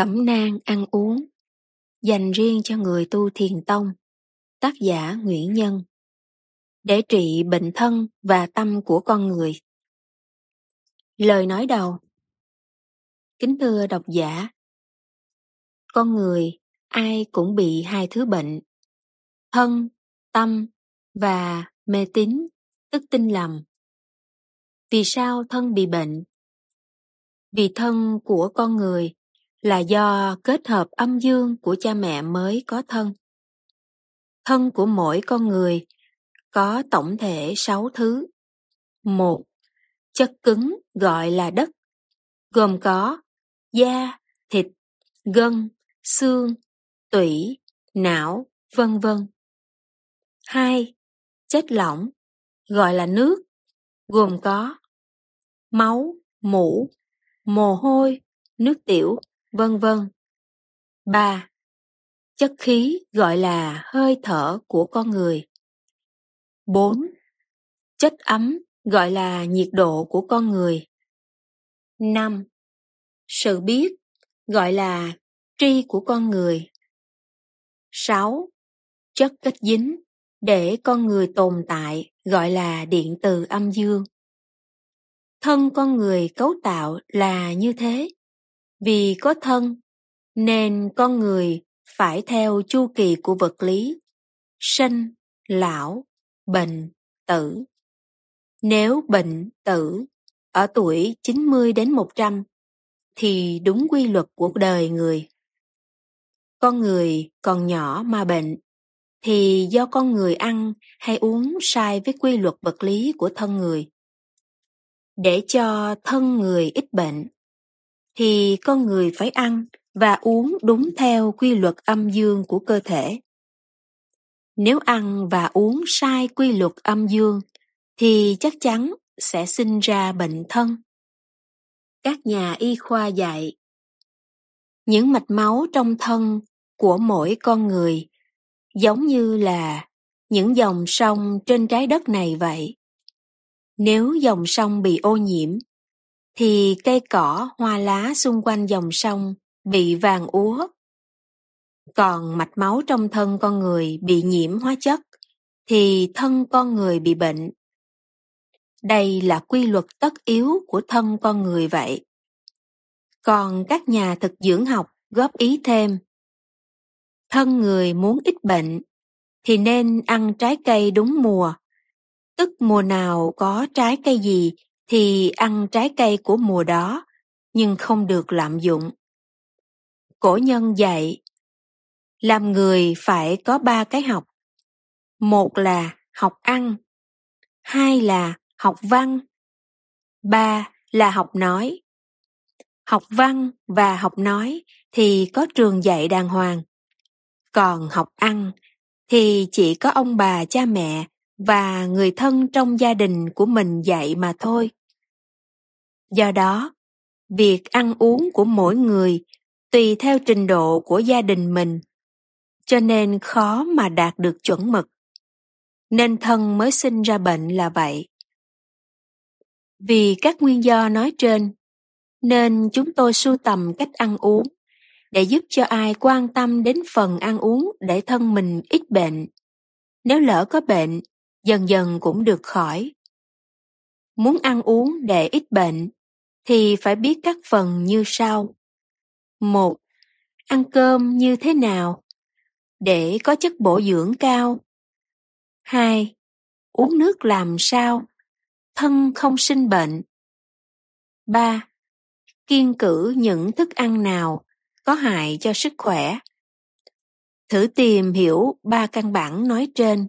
Cẩm nang ăn uống dành riêng cho người tu thiền tông tác giả Nguyễn Nhân để trị bệnh thân và tâm của con người. Lời nói đầu Kính thưa độc giả Con người ai cũng bị hai thứ bệnh thân, tâm và mê tín, tức tin lầm. Vì sao thân bị bệnh? Vì thân của con người là do kết hợp âm dương của cha mẹ mới có thân. Thân của mỗi con người có tổng thể sáu thứ. Một, chất cứng gọi là đất, gồm có da, thịt, gân, xương, tủy, não, vân vân. Hai, chất lỏng gọi là nước, gồm có máu, mũ, mồ hôi, nước tiểu, vân vân. 3. Chất khí gọi là hơi thở của con người. 4. Chất ấm gọi là nhiệt độ của con người. 5. Sự biết gọi là tri của con người. 6. Chất kết dính để con người tồn tại gọi là điện từ âm dương. Thân con người cấu tạo là như thế. Vì có thân, nên con người phải theo chu kỳ của vật lý, sinh, lão, bệnh, tử. Nếu bệnh, tử ở tuổi 90 đến 100 thì đúng quy luật của đời người. Con người còn nhỏ mà bệnh thì do con người ăn hay uống sai với quy luật vật lý của thân người. Để cho thân người ít bệnh thì con người phải ăn và uống đúng theo quy luật âm dương của cơ thể. Nếu ăn và uống sai quy luật âm dương, thì chắc chắn sẽ sinh ra bệnh thân. Các nhà y khoa dạy, những mạch máu trong thân của mỗi con người giống như là những dòng sông trên trái đất này vậy. Nếu dòng sông bị ô nhiễm thì cây cỏ, hoa lá xung quanh dòng sông bị vàng úa. Còn mạch máu trong thân con người bị nhiễm hóa chất thì thân con người bị bệnh. Đây là quy luật tất yếu của thân con người vậy. Còn các nhà thực dưỡng học góp ý thêm. Thân người muốn ít bệnh thì nên ăn trái cây đúng mùa. Tức mùa nào có trái cây gì thì ăn trái cây của mùa đó, nhưng không được lạm dụng. Cổ nhân dạy, làm người phải có ba cái học. Một là học ăn, hai là học văn, ba là học nói. Học văn và học nói thì có trường dạy đàng hoàng. Còn học ăn thì chỉ có ông bà cha mẹ và người thân trong gia đình của mình dạy mà thôi. Do đó, việc ăn uống của mỗi người tùy theo trình độ của gia đình mình, cho nên khó mà đạt được chuẩn mực. Nên thân mới sinh ra bệnh là vậy. Vì các nguyên do nói trên, nên chúng tôi sưu tầm cách ăn uống để giúp cho ai quan tâm đến phần ăn uống để thân mình ít bệnh. Nếu lỡ có bệnh, dần dần cũng được khỏi. Muốn ăn uống để ít bệnh thì phải biết các phần như sau. một, Ăn cơm như thế nào để có chất bổ dưỡng cao. 2. Uống nước làm sao thân không sinh bệnh. 3. Kiên cử những thức ăn nào có hại cho sức khỏe. Thử tìm hiểu ba căn bản nói trên